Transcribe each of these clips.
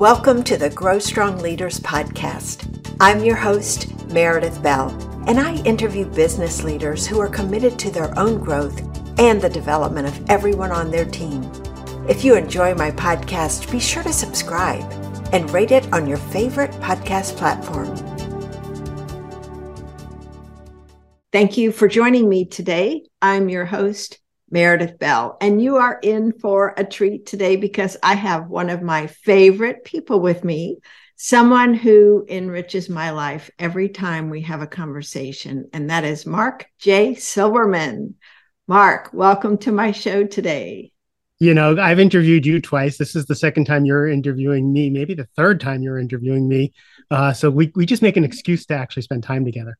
Welcome to the Grow Strong Leaders podcast. I'm your host, Meredith Bell, and I interview business leaders who are committed to their own growth and the development of everyone on their team. If you enjoy my podcast, be sure to subscribe and rate it on your favorite podcast platform. Thank you for joining me today. I'm your host, Meredith Bell. And you are in for a treat today because I have one of my favorite people with me, someone who enriches my life every time we have a conversation, and that is Mark J. Silverman. Mark, welcome to my show today. You know, I've interviewed you twice. This is the second time you're interviewing me, maybe the third time you're interviewing me. Uh, so we, we just make an excuse to actually spend time together.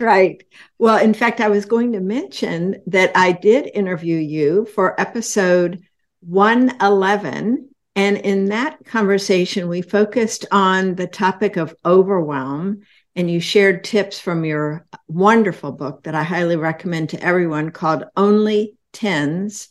Right. Well, in fact, I was going to mention that I did interview you for episode 111. And in that conversation, we focused on the topic of overwhelm. And you shared tips from your wonderful book that I highly recommend to everyone called Only Tens,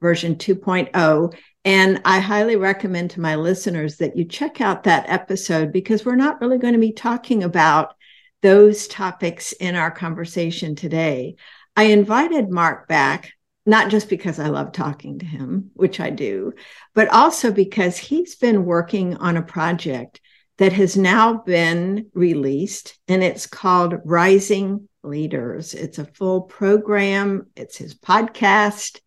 version 2.0. And I highly recommend to my listeners that you check out that episode because we're not really going to be talking about those topics in our conversation today. I invited Mark back, not just because I love talking to him, which I do, but also because he's been working on a project that has now been released, and it's called Rising Leaders. It's a full program, it's his podcast,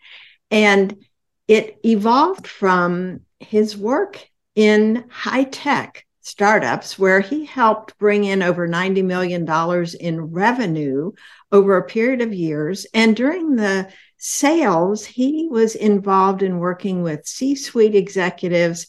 and it evolved from his work in high tech startups where he helped bring in over $90 million in revenue over a period of years. And during the sales, he was involved in working with C suite executives,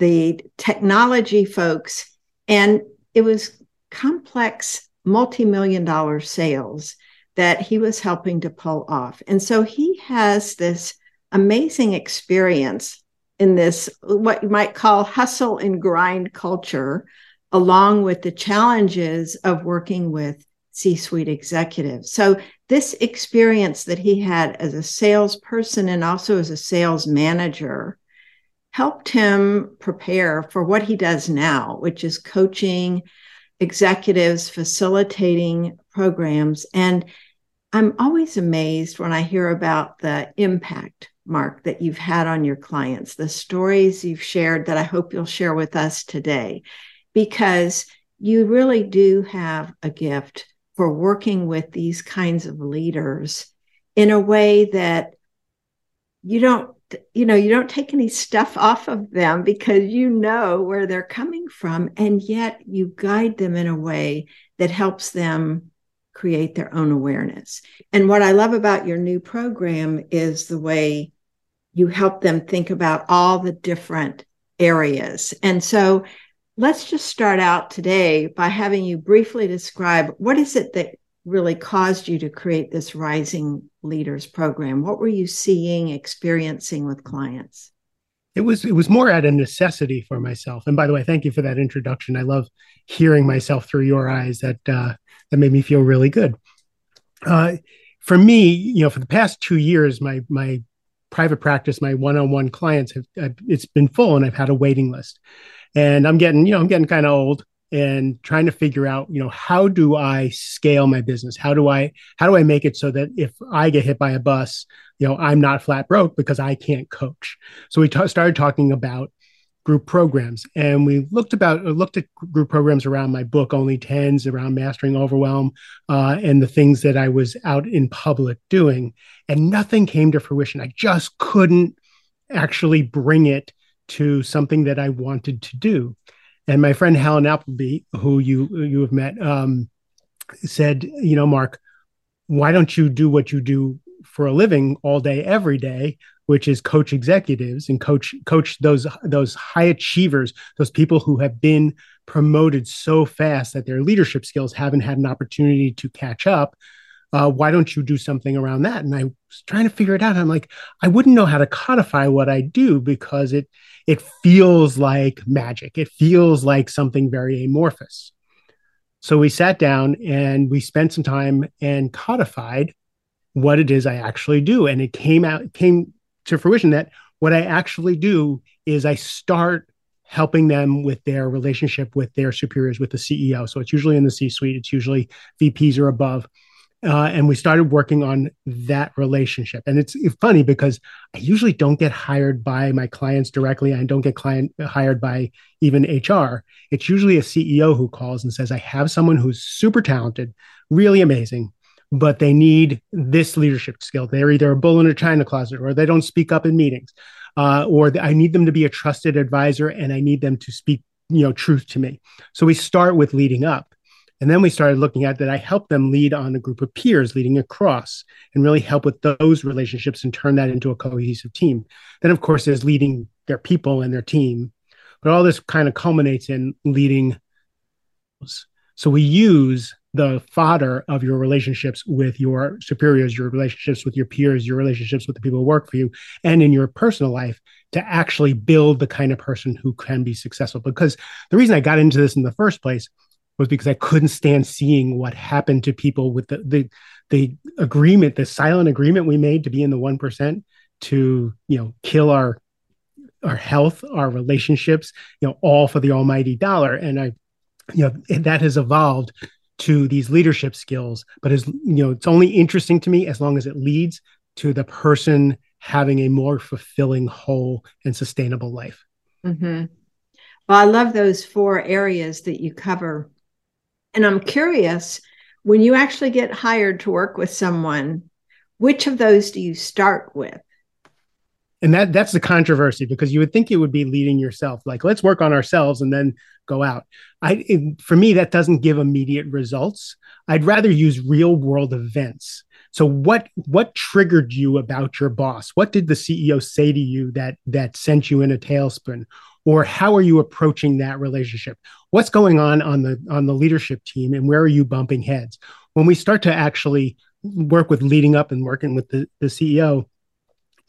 the technology folks, and it was complex multi million dollar sales that he was helping to pull off. And so he has this amazing experience in this, what you might call hustle and grind culture, along with the challenges of working with C suite executives. So, this experience that he had as a salesperson and also as a sales manager helped him prepare for what he does now, which is coaching executives, facilitating programs. And I'm always amazed when I hear about the impact Mark, that you've had on your clients, the stories you've shared that I hope you'll share with us today, because you really do have a gift for working with these kinds of leaders in a way that you don't you know you don't take any stuff off of them because you know where they're coming from and yet you guide them in a way that helps them create their own awareness and what i love about your new program is the way you help them think about all the different areas. And so let's just start out today by having you briefly describe what is it that really caused you to create this Rising Leaders program? What were you seeing, experiencing with clients? It was it was more at a necessity for myself. And by the way, thank you for that introduction. I love hearing myself through your eyes. That uh, that made me feel really good. Uh, for me, you know, for the past two years, my my private practice, my one-on-one clients have I've, it's been full, and I've had a waiting list. And I'm getting, you know, I'm getting kind of old and trying to figure out, you know, how do I scale my business? How do I how do I make it so that if I get hit by a bus, you know, I'm not flat broke because I can't coach. So we t- started talking about group programs. And we looked about uh, looked at group programs around my book only tens around mastering overwhelm uh, and the things that i was out in public doing. And nothing came to fruition. I just couldn't actually bring it to something that i wanted to do. And my friend helen appleby who you you have met um, said you know mark why don't you do what you do for a living all day every day which is coach executives and coach coach those those high achievers, those people who have been promoted so fast that their leadership skills haven't had an opportunity to catch up. Uh, why don't you do something around that? And I was trying to figure it out. I'm like, I wouldn't know how to codify what I do because it it feels like magic. It feels like something very amorphous. So we sat down and we spent some time and codified what it is I actually do. And it came out, came to fruition that what I actually do is I start helping them with their relationship with their superiors, with the CEO. So it's usually in the C suite, it's usually VPs or above. Uh, and we started working on that relationship. And it's, funny because I usually don't get hired by my clients directly. I don't get client hired by even HR. It's usually a CEO who calls and says, "I have someone who's super talented, really amazing, but they need this leadership skill. They're either a bull in a china closet, or they don't speak up in meetings, uh, or I need them to be a trusted advisor, and I need them to speak, you know, truth to me." So we start with leading up and then we started looking at that I help them lead on a group of peers leading across and really help with those relationships and turn that into a cohesive team. Then, of course, there's leading their people and their team. But all this kind of culminates in leading. So we use the fodder of your relationships with your superiors, your relationships with your peers, your relationships with the people who work for you, and in your personal life to actually build the kind of person who can be successful. Because the reason I got into this in the first place was because I couldn't stand seeing what happened to people with the the the agreement, the silent agreement we made to be in the one percent to you know kill our our health, our relationships, you know, all for the almighty dollar. And I, you know, that has evolved to these leadership skills. But as you know, it's only interesting to me as long as it leads to the person having a more fulfilling, whole, and sustainable life. Mm-hmm. Well, I love those four areas that you cover and I'm curious when you actually get hired to work with someone, which of those do you start with? And that that's the controversy because you would think it would be leading yourself, like let's work on ourselves and then go out. I it, for me that doesn't give immediate results. I'd rather use real world events. So what what triggered you about your boss? What did the CEO say to you that that sent you in a tailspin? or how are you approaching that relationship what's going on on the on the leadership team and where are you bumping heads when we start to actually work with leading up and working with the, the ceo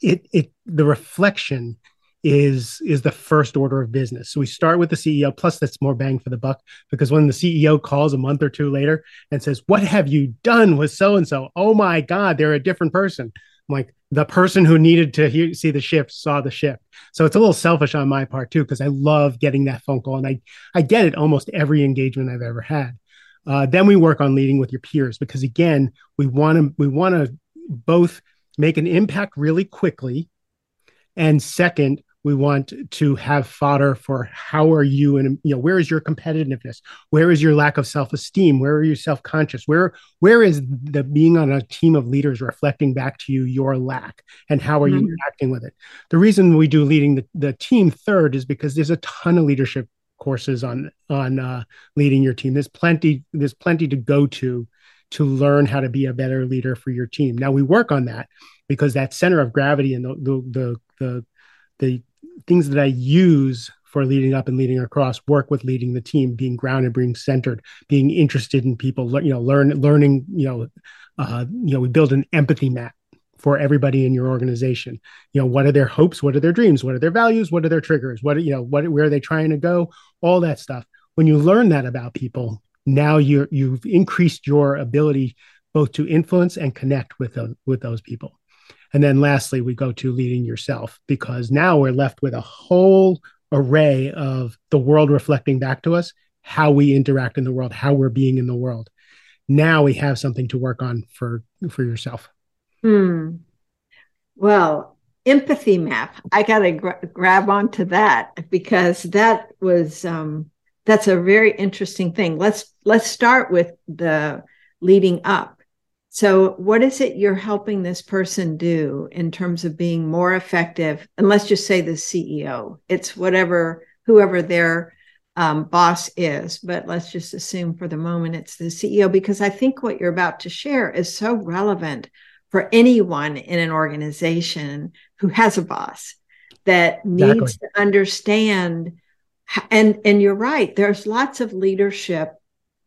it it the reflection is is the first order of business. So we start with the CEO. Plus, that's more bang for the buck because when the CEO calls a month or two later and says, "What have you done with so and so?" Oh my God, they're a different person. I'm like, the person who needed to hear, see the shift saw the shift. So it's a little selfish on my part too, because I love getting that phone call, and I I get it almost every engagement I've ever had. Uh, then we work on leading with your peers because again, we want to we want to both make an impact really quickly, and second, we want to have fodder for how are you and you know where is your competitiveness? Where is your lack of self-esteem? Where are you self-conscious? Where where is the being on a team of leaders reflecting back to you your lack? And how are mm-hmm. you acting with it? The reason we do leading the, the team third is because there's a ton of leadership courses on on uh, leading your team. There's plenty there's plenty to go to to learn how to be a better leader for your team. Now we work on that because that center of gravity and the the the, the the things that I use for leading up and leading across work with leading the team being grounded being centered being interested in people you know learn learning you know uh, you know we build an empathy map for everybody in your organization. You know what are their hopes? What are their dreams? What are their values? What are their triggers? What you know what where are they trying to go? All that stuff. When you learn that about people now you're you've increased your ability both to influence and connect with those with those people and then lastly, we go to leading yourself because now we're left with a whole array of the world reflecting back to us how we interact in the world, how we're being in the world. Now we have something to work on for for yourself. Hmm. Well, empathy map. I got to gra- grab onto that because that was um, that's a very interesting thing. Let's let's start with the leading up so, what is it you're helping this person do in terms of being more effective? And let's just say the CEO, it's whatever, whoever their um, boss is, but let's just assume for the moment it's the CEO, because I think what you're about to share is so relevant for anyone in an organization who has a boss that exactly. needs to understand. And, and you're right, there's lots of leadership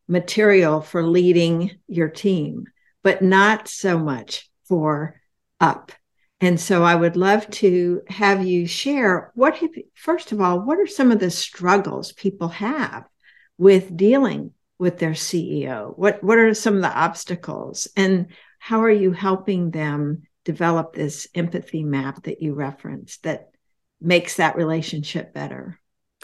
material for leading your team but not so much for up. And so I would love to have you share what have, first of all, what are some of the struggles people have with dealing with their CEO? What what are some of the obstacles and how are you helping them develop this empathy map that you referenced that makes that relationship better?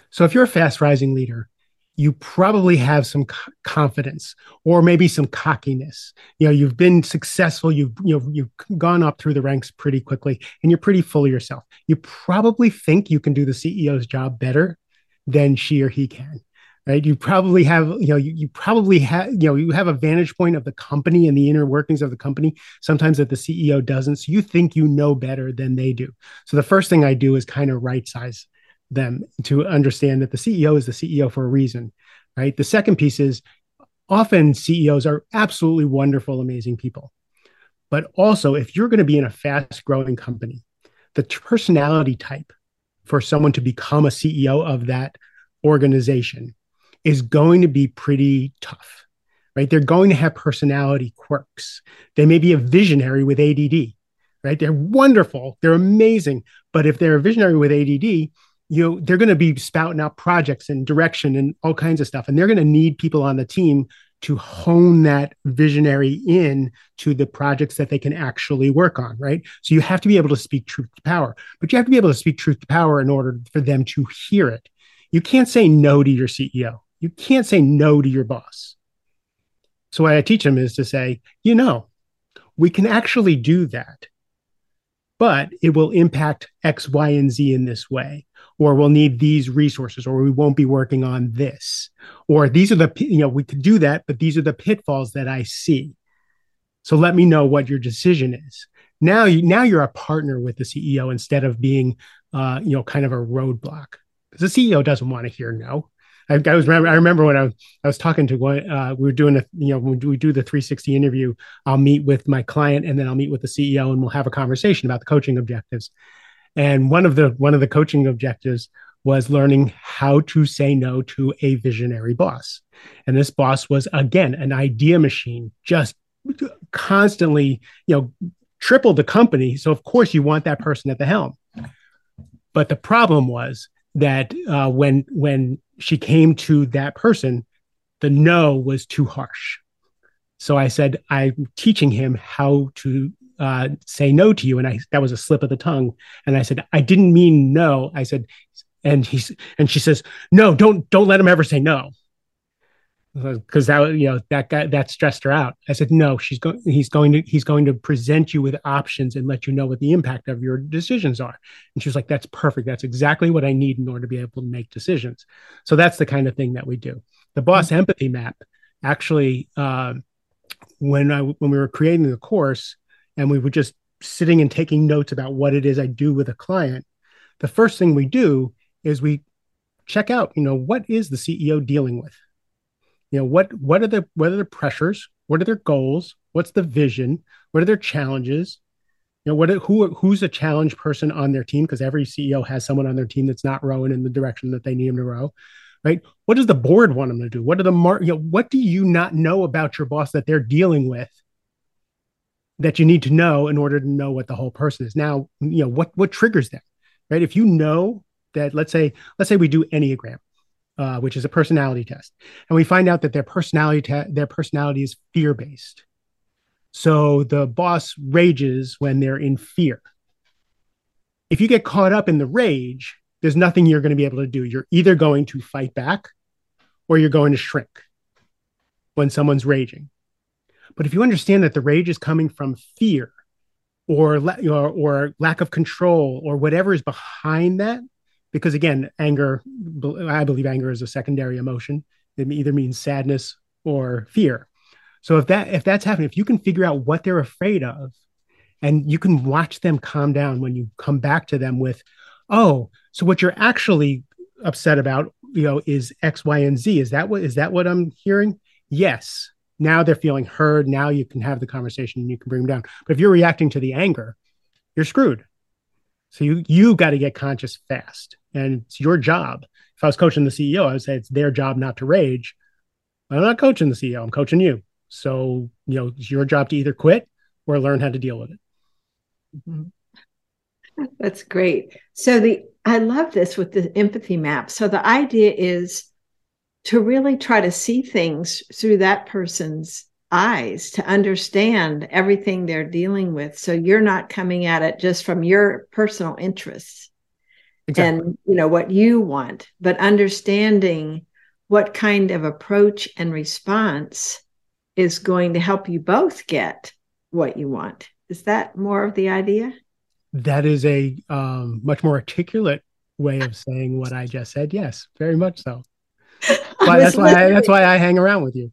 So if you're a fast rising leader, you probably have some confidence or maybe some cockiness. You know, you've been successful, you've you know, you've gone up through the ranks pretty quickly and you're pretty full of yourself. You probably think you can do the CEO's job better than she or he can. Right? You probably have, you know, you, you probably have, you know, you have a vantage point of the company and the inner workings of the company, sometimes that the CEO doesn't. So you think you know better than they do. So the first thing I do is kind of right size them to understand that the CEO is the CEO for a reason, right? The second piece is often CEOs are absolutely wonderful, amazing people. But also, if you're going to be in a fast growing company, the personality type for someone to become a CEO of that organization is going to be pretty tough, right? They're going to have personality quirks. They may be a visionary with ADD, right? They're wonderful, they're amazing. But if they're a visionary with ADD, you know they're going to be spouting out projects and direction and all kinds of stuff and they're going to need people on the team to hone that visionary in to the projects that they can actually work on right? So you have to be able to speak truth to power but you have to be able to speak truth to power in order for them to hear it. You can't say no to your ceo you can't say no to your boss. So what i teach them is to say you know we can actually do that but it will impact X, Y, and Z in this way, or we'll need these resources, or we won't be working on this, or these are the, you know, we could do that, but these are the pitfalls that I see. So let me know what your decision is. Now, you, now you're a partner with the CEO instead of being, uh, you know, kind of a roadblock because the CEO doesn't want to hear no. I, I was remember, I remember when I was, I was talking to one, uh, we were doing a, you know, when we do the 360 interview, I'll meet with my client and then I'll meet with the CEO and we'll have a conversation about the coaching objectives. And one of the, one of the coaching objectives was learning how to say no to a visionary boss. And this boss was again, an idea machine, just constantly, you know, tripled the company. So of course you want that person at the helm. But the problem was that uh, when when she came to that person, the no was too harsh. So I said, I'm teaching him how to uh, say no to you. And I, that was a slip of the tongue. And I said, I didn't mean no. I said, and he's, and she says, no, don't, don't let him ever say no because that you know that guy that stressed her out. I said, no, she's going. He's going to he's going to present you with options and let you know what the impact of your decisions are. And she was like, that's perfect. That's exactly what I need in order to be able to make decisions. So that's the kind of thing that we do. The boss mm-hmm. empathy map actually, uh, when I when we were creating the course and we were just sitting and taking notes about what it is I do with a client, the first thing we do is we check out, you know, what is the CEO dealing with? You know what what are the what are the pressures? What are their goals? What's the vision? What are their challenges? You know what who who's a challenge person on their team? Because every ceo has someone on their team that's not rowing in the direction that they need them to row right? What does the board want them to do? What are the mar- you know what do you not know about your boss that they're dealing with that you need to know in order to know what the whole person is now you know what what triggers them right if you know that let's say let's say we do enneagram uh, which is a personality test, and we find out that their personality te- their personality is fear based. So the boss rages when they're in fear. If you get caught up in the rage, there's nothing you're going to be able to do. You're either going to fight back or you're going to shrink when someone's raging. But if you understand that the rage is coming from fear or, or, or lack of control or whatever is behind that, because again, anger, I believe anger is a secondary emotion. It either means sadness or fear. So if that if that's happening, if you can figure out what they're afraid of, and you can watch them calm down when you come back to them with, oh, so what you're actually upset about, you know, is X, Y, and Z. Is that what is that what I'm hearing? Yes. Now they're feeling heard. Now you can have the conversation and you can bring them down. But if you're reacting to the anger, you're screwed. So you you got to get conscious fast and it's your job. If I was coaching the CEO, I would say it's their job not to rage. I'm not coaching the CEO, I'm coaching you. So, you know, it's your job to either quit or learn how to deal with it. Mm-hmm. That's great. So the I love this with the empathy map. So the idea is to really try to see things through that person's eyes to understand everything they're dealing with. So you're not coming at it just from your personal interests, exactly. and you know what you want but understanding what kind of approach and response is going to help you both get what you want is that more of the idea that is a um, much more articulate way of saying what i just said yes very much so but that's why I, that's why i hang around with you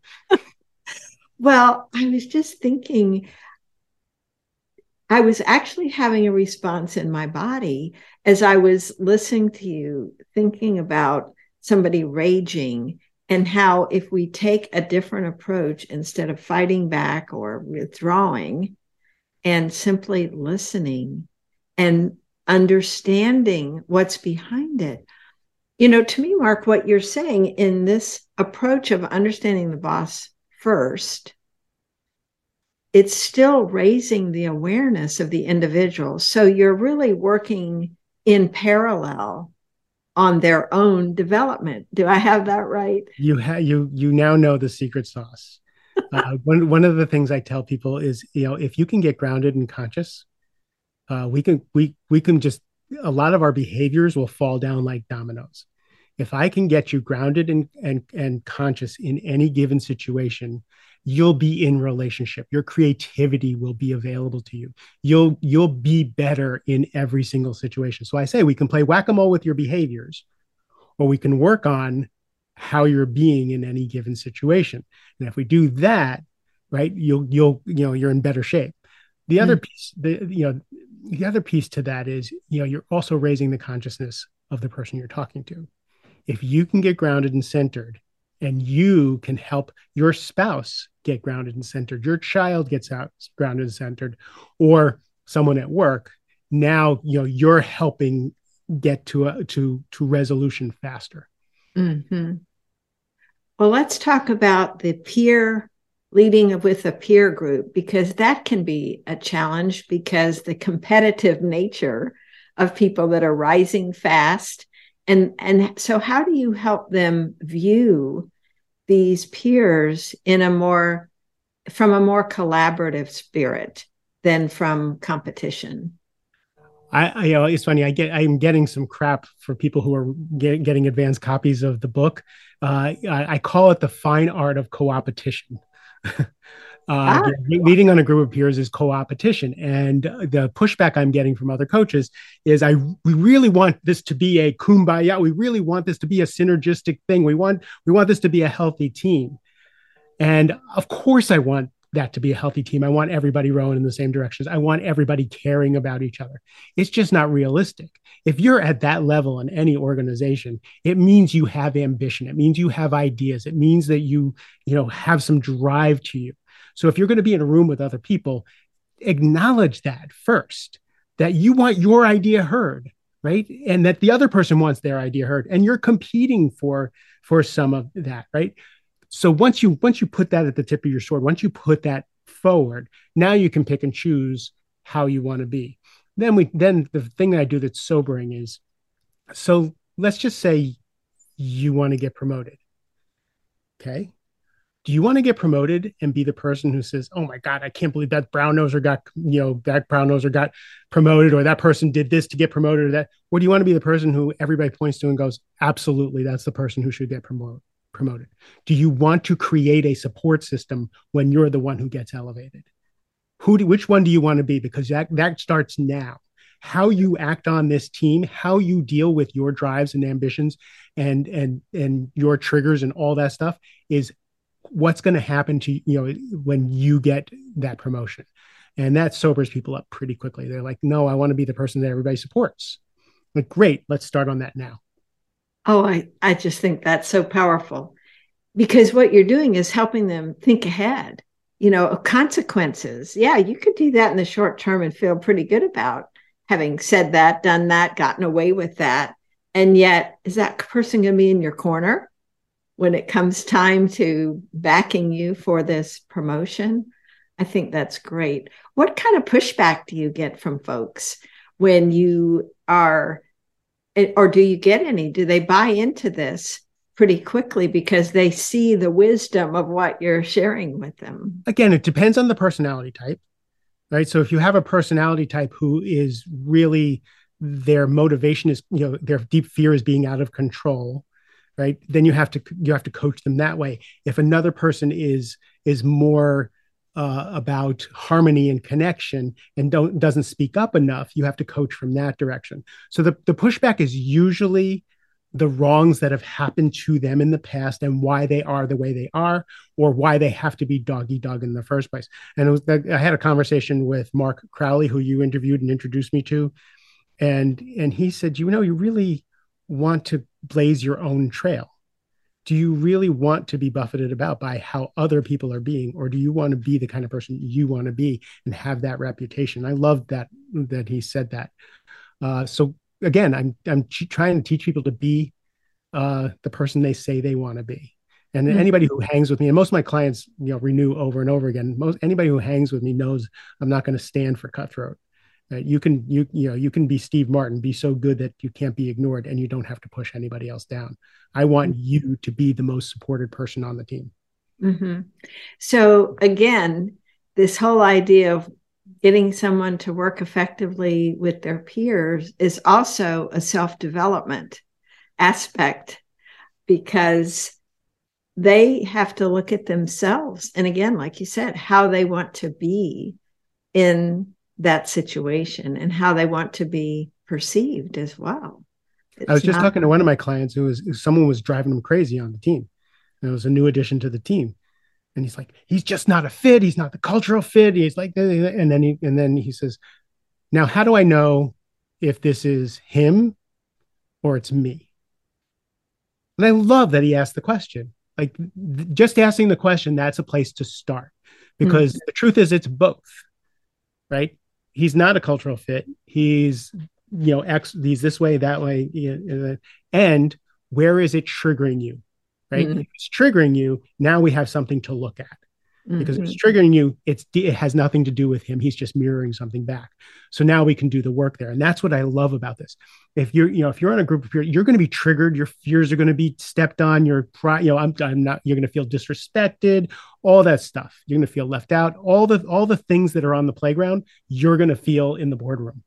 well i was just thinking I was actually having a response in my body as I was listening to you, thinking about somebody raging and how if we take a different approach instead of fighting back or withdrawing and simply listening and understanding what's behind it. You know, to me, Mark, what you're saying in this approach of understanding the boss first it's still raising the awareness of the individual. So you're really working in parallel on their own development. Do I have that right? You have you you now know the secret sauce. uh, one one of the things I tell people is you know if you can get grounded and conscious, uh, we can we we can just a lot of our behaviors will fall down like dominoes. If I can get you grounded and and and conscious in any given situation, you'll be in relationship. Your creativity will be available to you. You'll you'll be better in every single situation. So i say we can play whack-a-mole with your behaviors or we can work on how you're being in any given situation. And if we do that right you'll you'll you know you're in better shape. The other mm. piece the you know the other piece to that is you know you're also raising the consciousness of the person you're talking to if you can get grounded and centered and you can help your spouse get grounded and centered your child gets out grounded and centered or someone at work now you know you're helping get to a to to resolution faster mm-hmm. well let's talk about the peer leading with a peer group because that can be a challenge because the competitive nature of people that are rising fast and and so how do you help them view these peers in a more from a more collaborative spirit than from competition I, I, you know, it's funny. I get, I'm getting some crap for people who are get, getting advanced copies of the book. Uh, I, I, call it the fine art of co-opetition. Uh, ah. leading on a group of peers is co-opetition, and the pushback I'm getting from other coaches is, "I we really want this to be a kumbaya. We really want this to be a synergistic thing. We want we want this to be a healthy team." And of course, I want that to be a healthy team. I want everybody rowing in the same directions. I want everybody caring about each other. It's just not realistic. If you're at that level in any organization, it means you have ambition. It means you have ideas. It means that you, you know, have some drive to you. So if you're going to be in a room with other people, acknowledge that first, that you want your idea heard, right? And that the other person wants their idea heard, and you're competing for for some of that, right? So once you once you put that at the tip of your sword, once you put that forward, now you can pick and choose how you want to be. Then we then the thing that I do that's sobering is so let's just say you want to get promoted. Okay do you want to get promoted and be the person who says, "Oh my God, I can't believe that brown noser got you know that brown noser got promoted, or that person did this to get promoted, or that"? Or do you want to be the person who everybody points to and goes, "Absolutely, that's the person who should get promoted"? Promoted. Do you want to create a support system when you're the one who gets elevated? Who? Do, which one do you want to be? Because that that starts now. How you act on this team, how you deal with your drives and ambitions, and and and your triggers and all that stuff is what's going to happen to you know when you get that promotion and that sobers people up pretty quickly they're like no i want to be the person that everybody supports like great let's start on that now oh i i just think that's so powerful because what you're doing is helping them think ahead you know consequences yeah you could do that in the short term and feel pretty good about having said that done that gotten away with that and yet is that person going to be in your corner when it comes time to backing you for this promotion. I think that's great. What kind of pushback do you get from folks when you are, or do you get any? Do they buy into this pretty quickly because they see the wisdom of what you're sharing with them? Again, it depends on the personality type, right? So if you have a personality type who is really their motivation is you know their deep fear is being out of control right then you have to you have to coach them that way if another person is is more uh, about harmony and connection and don't doesn't speak up enough you have to coach from that direction. So the, the pushback is usually the wrongs that have happened to them in the past and why they are the way they are or why they have to be doggy dog in the first place. And was i had a conversation with mark crowley who you interviewed and introduced me to and and he said you know you really want to blaze your own trail do you really want to be buffeted about by how other people are being? Or do you want to be the kind of person you want to be and have that reputation? I love that that he said that. Uh, so again i'm i'm trying to teach people to be uh, the person they say they want to be. And mm-hmm. anybody who hangs with me and most of my clients you know renew over and over again. Most anybody who hangs with me knows i'm not going to stand for cutthroat you can you you know you can be Steve Martin, be so good that you can't be ignored, and you don't have to push anybody else down. I want you to be the most supported person on the team. Mm-hmm. So again, this whole idea of getting someone to work effectively with their peers is also a self development aspect because they have to look at themselves and again like you said how they want to be in that situation and how they want to be perceived as well. It's I was just not- talking to one of my clients who was someone was driving him crazy on the team. And it was a new addition to the team. And he's like, he's just not a fit. He's not the cultural fit. He's like, and then he and then he says, now how do I know if this is him or it's me? And I love that he asked the question. Like just asking the question, that's a place to start because mm-hmm. the truth is it's both, right? He's not a cultural fit. He's you know X. He's this way, that way, and where is it triggering you? Right? Mm-hmm. If it's triggering you. Now we have something to look at because mm-hmm. it's triggering you it's it has nothing to do with him. He's just mirroring something back. So now we can do the work there. And that's what i love about this. If you're you know if you're on a group of peers you're going to be triggered. Your fears are going to be stepped on. Your pride you know i'm, I'm not you're going to feel disrespected all that stuff. You're going to feel left out. All the all the things that are on the playground you're going to feel in the boardroom.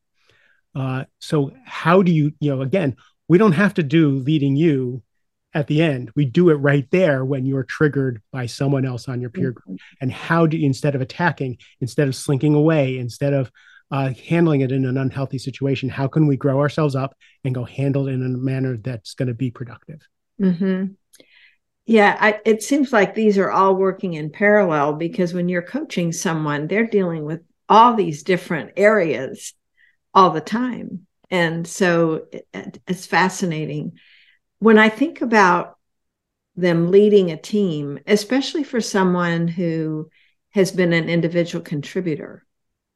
Uh, so how do you you know again we don't have to do leading you at the end. We do it right there when you're triggered by someone else on your peer group. Mm-hmm. And how do you, instead of attacking, instead of slinking away, instead of uh, handling it in an unhealthy situation, how can we grow ourselves up and go handle it in a manner that's going to be productive? Mm-hmm. Yeah, I, it seems like these are all working in parallel because when you're coaching someone, they're dealing with all these different areas all the time. And so it, it's fascinating when I think about them leading a team, especially for someone who has been an individual contributor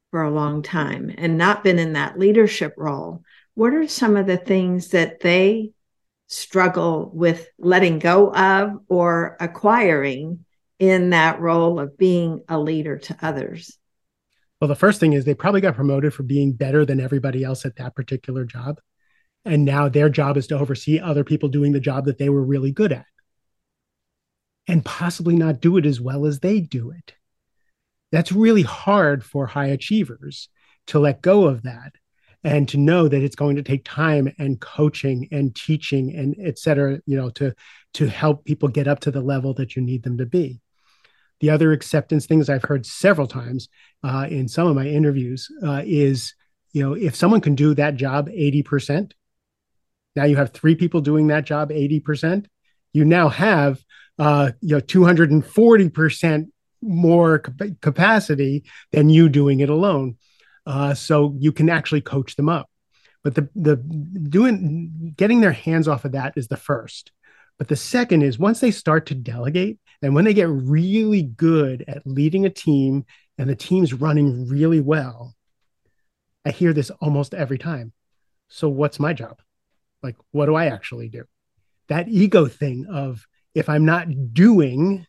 for a long time and not been in that leadership role, what are some of the things that they struggle with letting go of or acquiring in that role of being a leader to others? Well, the first thing is they probably got promoted for being better than everybody else at that particular job. And now their job is to oversee other people doing the job that they were really good at and possibly not do it as well as they do it. That's really hard for high achievers to let go of that and to know that it's going to take time and coaching and teaching and et cetera, you know, to, to help people get up to the level that you need them to be. The other acceptance things I've heard several times uh, in some of my interviews uh, is, you know, if someone can do that job 80%, now you have three people doing that job 80%. You now have uh, you know 240% more capacity than you doing it alone. Uh, so you can actually coach them up. But the the doing getting their hands off of that is the first. But the second is once they start to delegate and when they get really good at leading a team and the team's running really well, I hear this almost every time. So what's my job? Like what do i actually do? That ego thing of if i'm not doing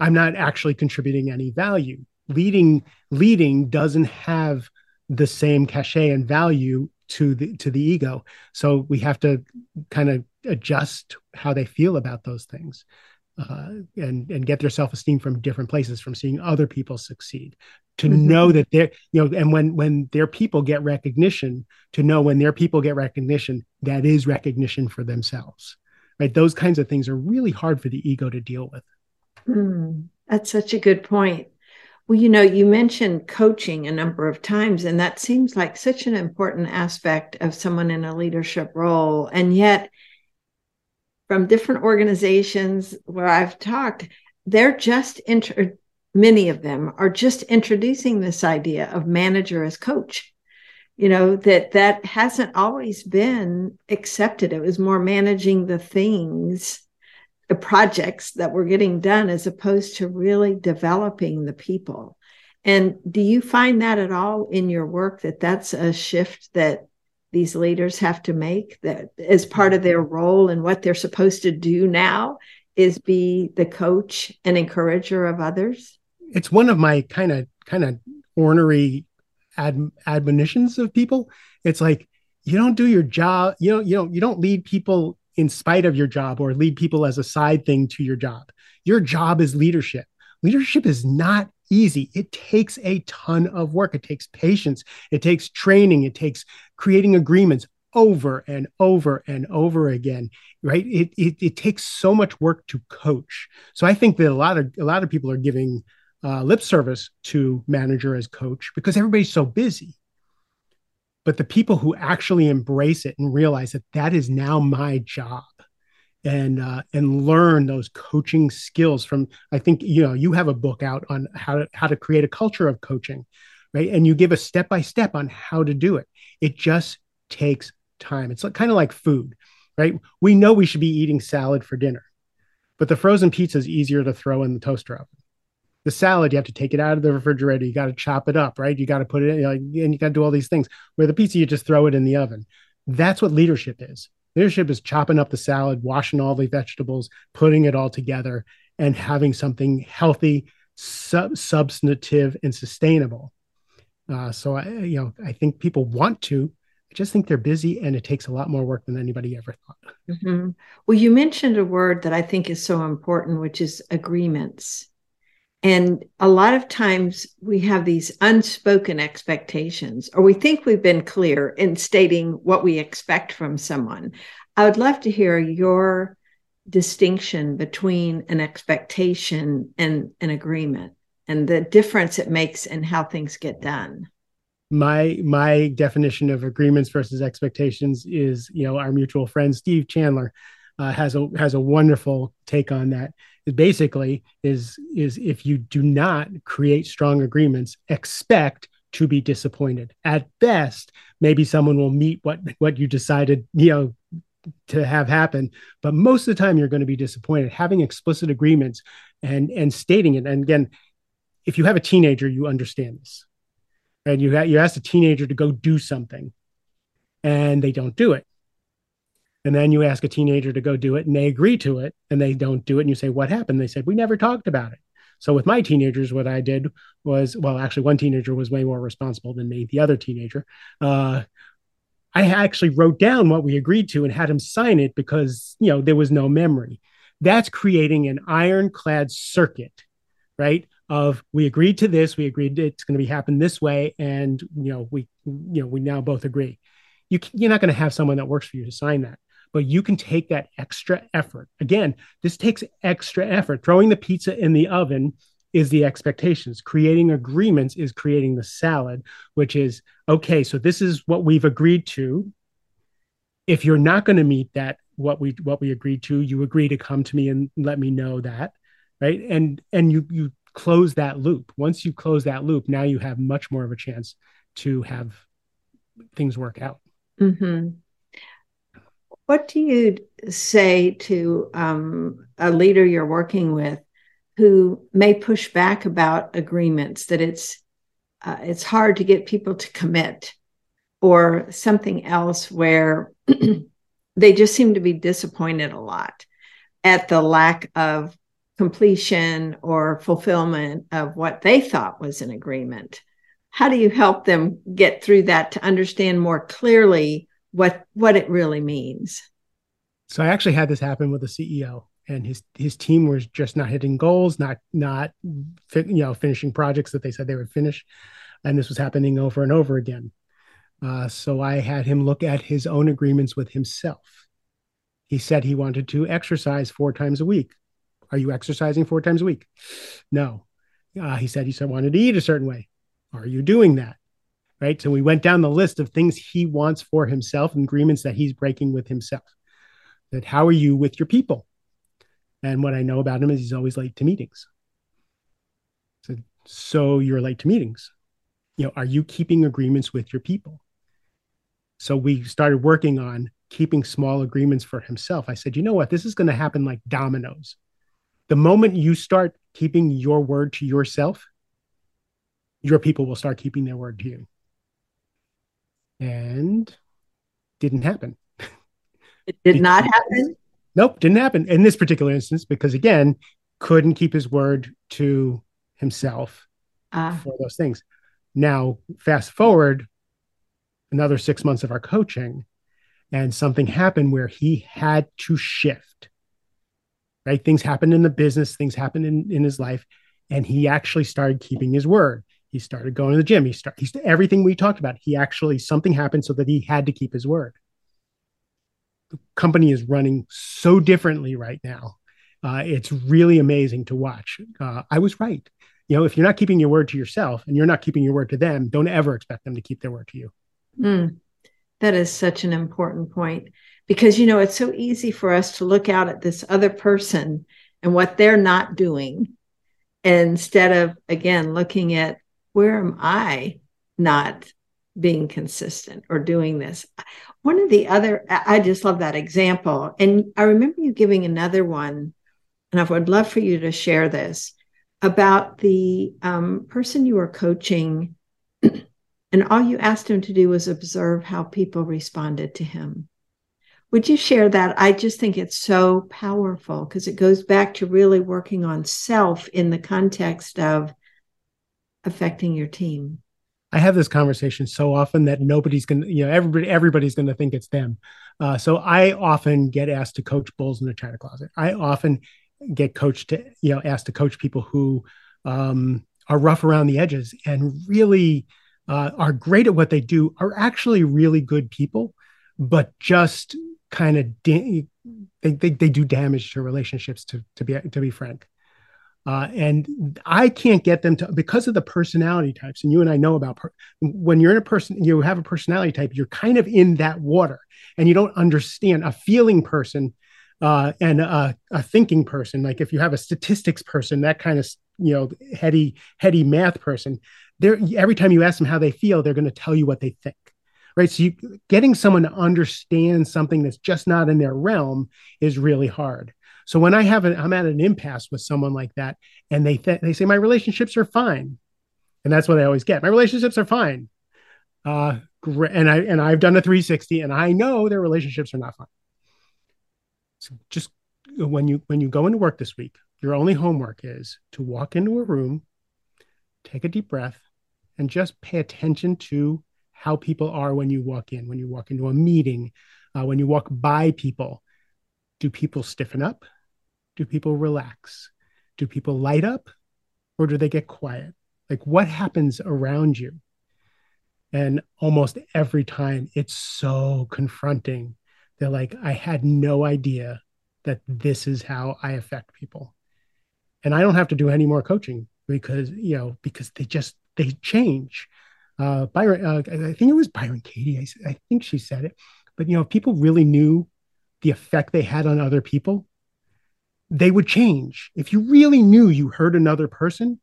i'm not actually contributing any value. Leading leading doesn't have the same cachet and value to the to the ego. So we have to kind of adjust how they feel about those things uh, and and get their self-esteem from different places from seeing other people succeed to mm-hmm. know that they're you know and when when their people get recognition to know when their people get recognition that is recognition for themselves right? Those kinds of things are really hard for the ego to deal with. Mm, that's such a good point. Well you know you mentioned coaching a number of times and that seems like such an important aspect of someone in a leadership role and yet from different organizations where I've talked, they're just inter- many of them are just introducing this idea of manager as coach. You know that that hasn't always been accepted. It was more managing the things, the projects that were getting done, as opposed to really developing the people. And do you find that at all in your work that that's a shift that these leaders have to make that as part of their mm-hmm. role and what they're supposed to do now is be the coach and encourager of others? It's one of my kind of kind of ornery ad, admonitions of people. It's like you don't do your job you know you don't you don't lead people in spite of your job or lead people as a side thing to your job. Your job is leadership. Leadership is not easy. It takes a ton of work. It takes patience. It takes training. It takes creating agreements over and over and over again right it, it, it takes so much work to coach so i think that a lot of a lot of people are giving uh, lip service to manager as coach because everybody's so busy but the people who actually embrace it and realize that that is now my job and uh, and learn those coaching skills from i think you know you have a book out on how to how to create a culture of coaching right? And you give a step by step on how to do it. It just takes time. It's kind of like food right? We know we should be eating salad for dinner but the frozen pizza is easier to throw in the toaster oven. The salad you have to take it out of the refrigerator. You got to chop it up right? You got to put it in you know, and you got to do all these things. Where the pizza you just throw it in the oven. That's what leadership is Leadership is chopping up the salad, washing all the vegetables, putting it all together, and having something healthy, sub- substantive, and sustainable. Uh, so I, you know, I think people want to. I just think they're busy, and it takes a lot more work than anybody ever thought. Mm-hmm. Well, you mentioned a word that I think is so important, which is agreements. And a lot of times we have these unspoken expectations, or we think we've been clear in stating what we expect from someone. I would love to hear your distinction between an expectation and an agreement and the difference it makes in how things get done my my definition of agreements versus expectations is you know our mutual friend steve chandler uh, has a has a wonderful take on that basically is is if you do not create strong agreements expect to be disappointed. At best maybe someone will meet what what you decided you know to have happen but most of the time you're going to be disappointed. Having explicit agreements and and stating it and again if you have a teenager you understand this and you ha- you ask a teenager to go do something and they don't do it and then you ask a teenager to go do it and they agree to it and they don't do it. And you say, What happened? They said, We never talked about it. So with my teenagers, what I did was, well, actually, one teenager was way more responsible than me. The other teenager, uh, I actually wrote down what we agreed to and had him sign it because you know there was no memory. That's creating an ironclad circuit, right? Of we agreed to this, we agreed it's going to be happen this way, and you know we you know we now both agree. You, you're not going to have someone that works for you to sign that but you can take that extra effort. Again, this takes extra effort. Throwing the pizza in the oven is the expectations. Creating agreements is creating the salad, which is okay, so this is what we've agreed to. If you're not going to meet that what we what we agreed to, you agree to come to me and let me know that, right? And and you you close that loop. Once you close that loop, now you have much more of a chance to have things work out. Mm-hmm. What do you say to um, a leader you're working with who may push back about agreements that it's uh, it's hard to get people to commit, or something else where they just seem to be disappointed a lot at the lack of completion or fulfillment of what they thought was an agreement? How do you help them get through that to understand more clearly what what it really means. So I actually had this happen with a CEO. and his his team was just not hitting goals, not not you know finishing projects that they said they would finish, and this was happening over and over again. Uh, so I had him look at his own agreements with himself. He said he wanted to exercise four times a week. Are you exercising four times a week? No. Uh, he said he said wanted to eat a certain way. Are you doing that? Right. So we went down the list of things he wants for himself and agreements that he's breaking with himself. That how are you with your people? And what I know about him is he's always late to meetings. So, so you're late to meetings. You know, are you keeping agreements with your people? So we started working on keeping small agreements for himself. I said, you know what? This is going to happen like dominoes. The moment you start keeping your word to yourself, your people will start keeping their word to you. And didn't happen. It did not happen. Nope, didn't happen in this particular instance because again, couldn't keep his word to himself uh. for those things. Now, fast forward another six months of our coaching, and something happened where he had to shift. Right? Things happened in the business, things happened in, in his life, and he actually started keeping his word. He started going to the gym. He started he's, everything we talked about. He actually something happened so that he had to keep his word the company is running so differently right now. Uh, it's really amazing to watch. Uh, I was right. You know, if you're not keeping your word to yourself and you're not keeping your word to them, don't ever expect them to keep their word to you. Mm, that is such an important point because, you know, it's so easy for us to look out at this other person and what they're not doing instead of, again, looking at where am I not being consistent or doing this. One of the other, I just love that example. And I remember you giving another one, and I would love for you to share this about the um, person you were coaching, and all you asked him to do was observe how people responded to him. Would you share that? I just think it's so powerful because it goes back to really working on self in the context of affecting your team. I have this conversation so often that nobody's gonna, you know, everybody everybody's gonna think it's them. Uh, so I often get asked to coach bulls in the china closet. I often get coached to, you know, asked to coach people who um, are rough around the edges and really uh, are great at what they do, are actually really good people, but just kind of they, they they do damage to relationships. To to be to be frank. Uh, and I can't get them to because of the personality types. And you and I know about per, when you're in a person, you have a personality type, you're kind of in that water and you don't understand a feeling person uh, and a, a, thinking person. Like if you have a statistics person, that kind of, you know, heady, heady math person, they're, every time you ask them how they feel, they're going to tell you what they think. Right. So you, getting someone to understand something that's just not in their realm is really hard. So when I have an, I'm at an impasse with someone like that, and they th- they say my relationships are fine, and that's what I always get. My relationships are fine. Uh, and I and I've done a 360, and I know their relationships are not fine. So just when you when you go into work this week, your only homework is to walk into a room, take a deep breath, and just pay attention to how people are when you walk in, when you walk into a meeting, uh, when you walk by people do people stiffen up? Do people relax? Do people light up or do they get quiet? Like what happens around you? And almost every time it's so confronting. They're like, I had no idea that this is how I affect people. And I don't have to do any more coaching because, you know, because they just, they change. Uh, Byron, uh, I think it was Byron Katie. I, I think she said it, but you know, if people really knew the effect they had on other people, they would change. If you really knew you hurt another person,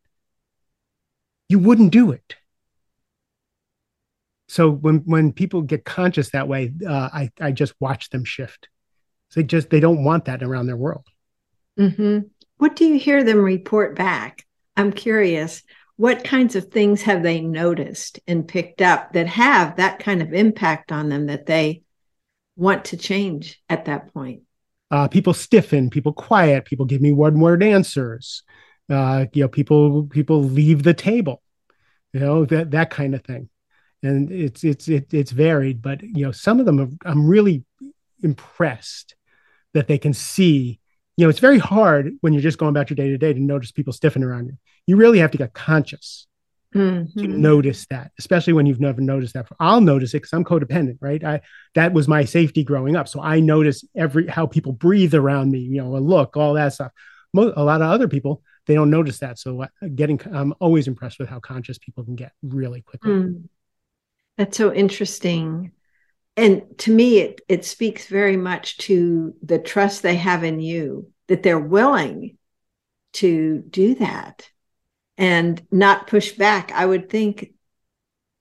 you wouldn't do it. So when when people get conscious that way, uh, I I just watch them shift. They just they don't want that around their world. Mm-hmm. What do you hear them report back? I'm curious. What kinds of things have they noticed and picked up that have that kind of impact on them that they want to change at that point? Uh, people stiffen, people quiet, people give me one word answers. Uh, you know, people people leave the table, you know that that kind of thing, and it's it's it, it's varied. But you know, some of them I'm really impressed that they can see you know, it's very hard when you're just going about your day to day to notice people stiffen around you. You really have to get conscious mm-hmm. to notice that, especially when you've never noticed that. I'll notice it because I'm codependent, right? I that was my safety growing up, so I notice every how people breathe around me, you know, a look, all that stuff. a lot of other people they don't notice that. So uh, getting, I'm always impressed with how conscious people can get really quickly. Mm. That's so interesting. And to me, it, it speaks very much to the trust they have in you that they're willing to do that and not push back. I would think,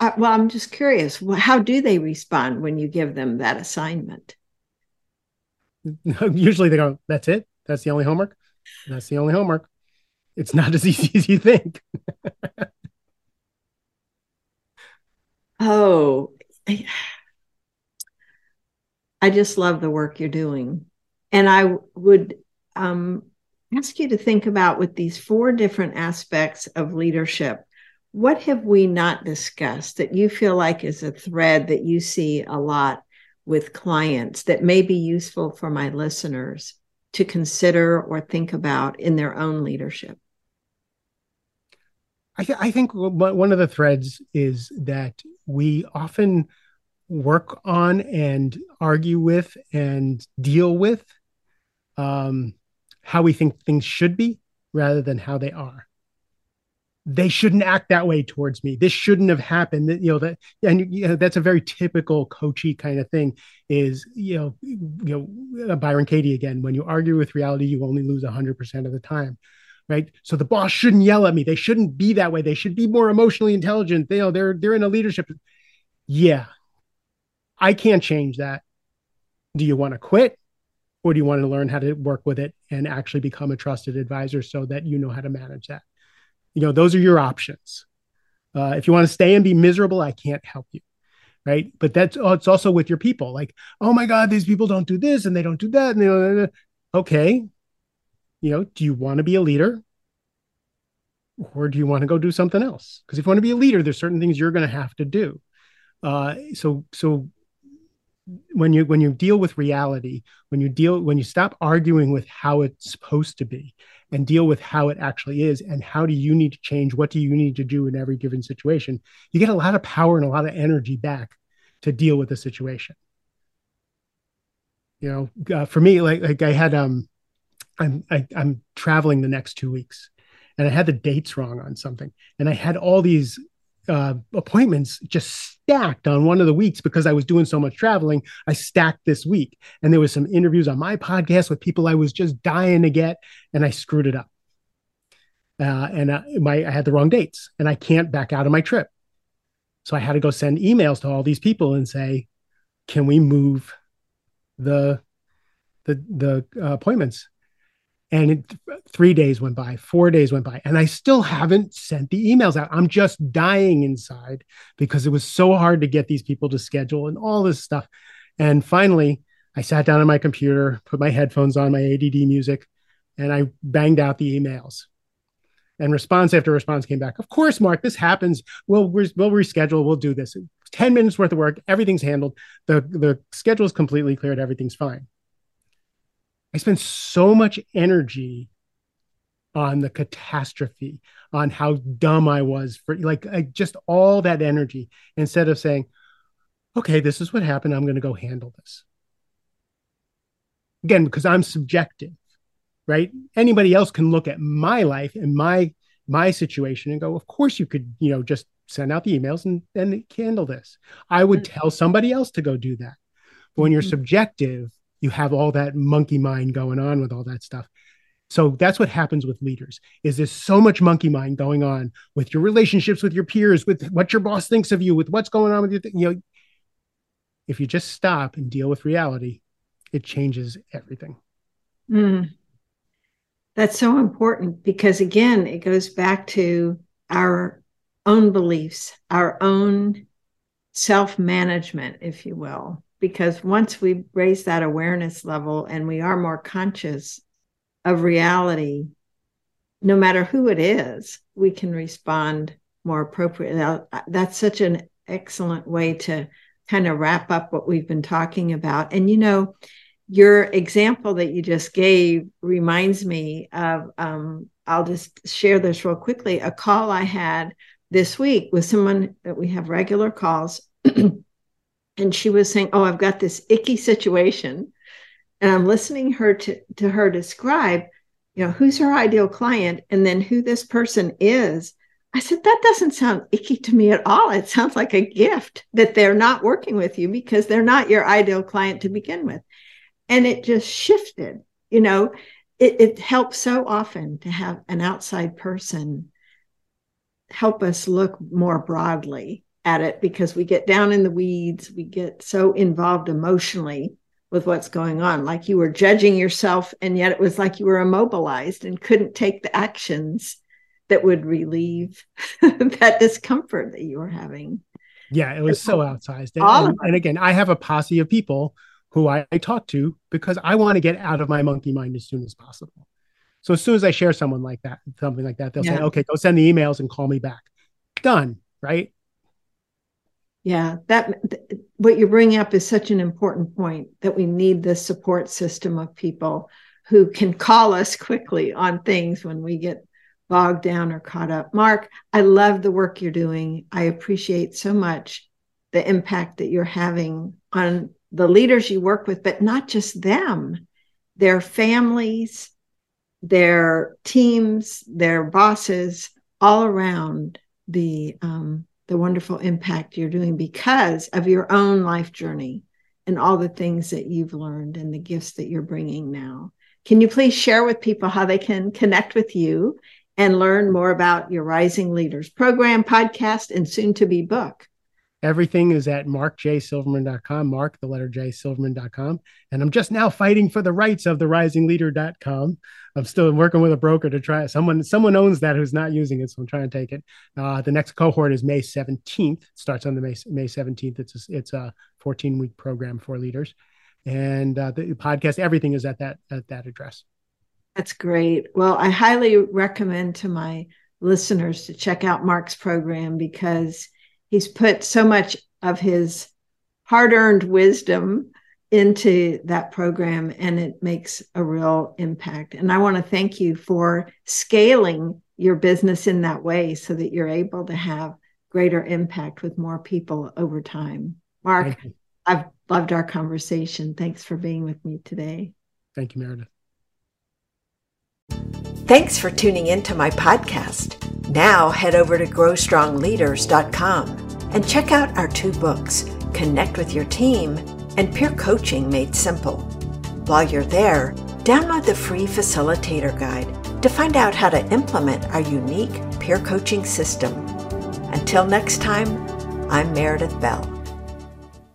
uh, well, I'm just curious, how do they respond when you give them that assignment? Usually they go, that's it. That's the only homework. That's the only homework it's not as easy as you think. oh, I just love the work you're doing. And I would um, ask you to think about with these four different aspects of leadership, what have we not discussed that you feel like is a thread that you see a lot with clients that may be useful for my listeners to consider or think about in their own leadership? I, th- I think one of the threads is that we often work on and argue with and deal with um, how we think things should be rather than how they are. They shouldn't act that way towards me. This shouldn't have happened. You know that, and you know, that's a very typical coachy kind of thing. Is you know, you know, uh, Byron Katie again. When you argue with reality, you only lose hundred percent of the time right? So the boss shouldn't yell at me. They shouldn't be that way. They should be more emotionally intelligent. They, you know, they're they're in a leadership. Yeah, I can't change that. Do you want to quit, or do you want to learn how to work with it and actually become a trusted advisor so that you know how to manage that? You know, those are your options. Uh, if you want to stay and be miserable, I can't help you. Right. But that's oh, it's also with your people. Like, oh my God, these people don't do this and they don't do that. And they, okay, you know, do you want to be a leader? Or do you want to go do something else? Because if you want to be a leader, there's certain things you're going to have to do. Uh, so, so when you when you deal with reality, when you deal when you stop arguing with how it's supposed to be, and deal with how it actually is, and how do you need to change? What do you need to do in every given situation? You get a lot of power and a lot of energy back to deal with the situation. You know, uh, for me, like like I had um I'm I, am i am traveling the next two weeks, and I had the dates wrong on something, and I had all these uh, appointments just stacked on one of the weeks because I was doing so much traveling. I stacked this week, and there was some interviews on my podcast with people I was just dying to get, and I screwed it up. Uh, and I, my I had the wrong dates, and I can't back out of my trip. So I had to go send emails to all these people and say, "Can we move the the the uh, appointments?" And it, three days went by, four days went by, and I still haven't sent the emails out. I'm just dying inside because it was so hard to get these people to schedule and all this stuff. And finally, I sat down on my computer, put my headphones on, my ADD music, and I banged out the emails. And response after response came back. Of course, Mark, this happens. We'll we'll reschedule. We'll do this. Ten minutes worth of work. Everything's handled. the The schedule is completely cleared. Everything's fine. I spent so much energy on the catastrophe, on how dumb I was for like I, just all that energy instead of saying, okay, this is what happened. I'm going to go handle this. Again, because I'm subjective, right? Anybody else can look at my life and my my situation and go, of course you could, you know, just send out the emails and and handle this. I would mm-hmm. tell somebody else to go do that. But when you're mm-hmm. subjective, you have all that monkey mind going on with all that stuff. So that's what happens with leaders is there's so much monkey mind going on with your relationships with your peers with what your boss thinks of you with what's going on with you you know. If you just stop and deal with reality it changes everything. Mm. that's so important because again it goes back to our own beliefs our own self-management if you will because once we raise that awareness level and we are more conscious of reality, no matter who it is, we can respond more appropriately. That's such an excellent way to kind of wrap up what we've been talking about. And, you know, your example that you just gave reminds me of um, I'll just share this real quickly. A call I had this week with someone that we have regular calls, and she was saying, "Oh, I've got this icky situation," and I'm listening her to to her describe, you know, who's her ideal client, and then who this person is. I said, that doesn't sound icky to me at all. It sounds like a gift that they're not working with you because they're not your ideal client to begin with and it just shifted you know it, it helps so often to have an outside person help us look more broadly at it because we get down in the weeds we get so involved emotionally with what's going on like you were judging yourself and yet it was like you were immobilized and couldn't take the actions that would relieve that discomfort that you were having yeah it was so outsized and, and, again i have a posse of people who I, I talk to because I want to get out of my monkey mind as soon as possible. So as soon as I share someone like that, something like that, they'll yeah. say, okay, go send the emails and call me back. Done. Right. Yeah, that what you bring up is such an important point that we need this support system of people who can call us quickly on things when we get bogged down or caught up. Mark, I love the work you're doing. I appreciate so much the impact that you're having on the leaders you work with, but not just them, their families, their teams, their bosses, all around the um, the wonderful impact you're doing because of your own life journey and all the things that you've learned and the gifts that you're bringing now. Can you please share with people how they can connect with you and learn more about your Rising Leaders program, podcast, and soon to be book? Everything is at markjsilverman.com, mark the letter J silverman.com. And I'm just now fighting for the rights of the risingleader.com. I'm still working with a broker to try someone someone owns that who's not using it, so I'm trying to take it. Uh, the next cohort is May 17th. It starts on the May, May 17th. It's a, it's a 14 week program for leaders, and uh, the podcast everything is at that at that address. That's great. Well, I highly recommend to my listeners to check out Mark's program because he's put so much of his hard-earned wisdom into that program and it makes a real impact. And i want to thank you for scaling your business in that way so that you're able to have greater impact with more people over time. Mark i've loved our conversation. Thanks for being with me today. Thank you meredith Thanks for tuning in to my podcast. Now head over to growstrongleaders.com and check out our two books, Connect with Your Team and Peer Coaching Made Simple. While you're there, download the free facilitator guide to find out how to implement our unique peer coaching system. Until next time, I'm Meredith Bell.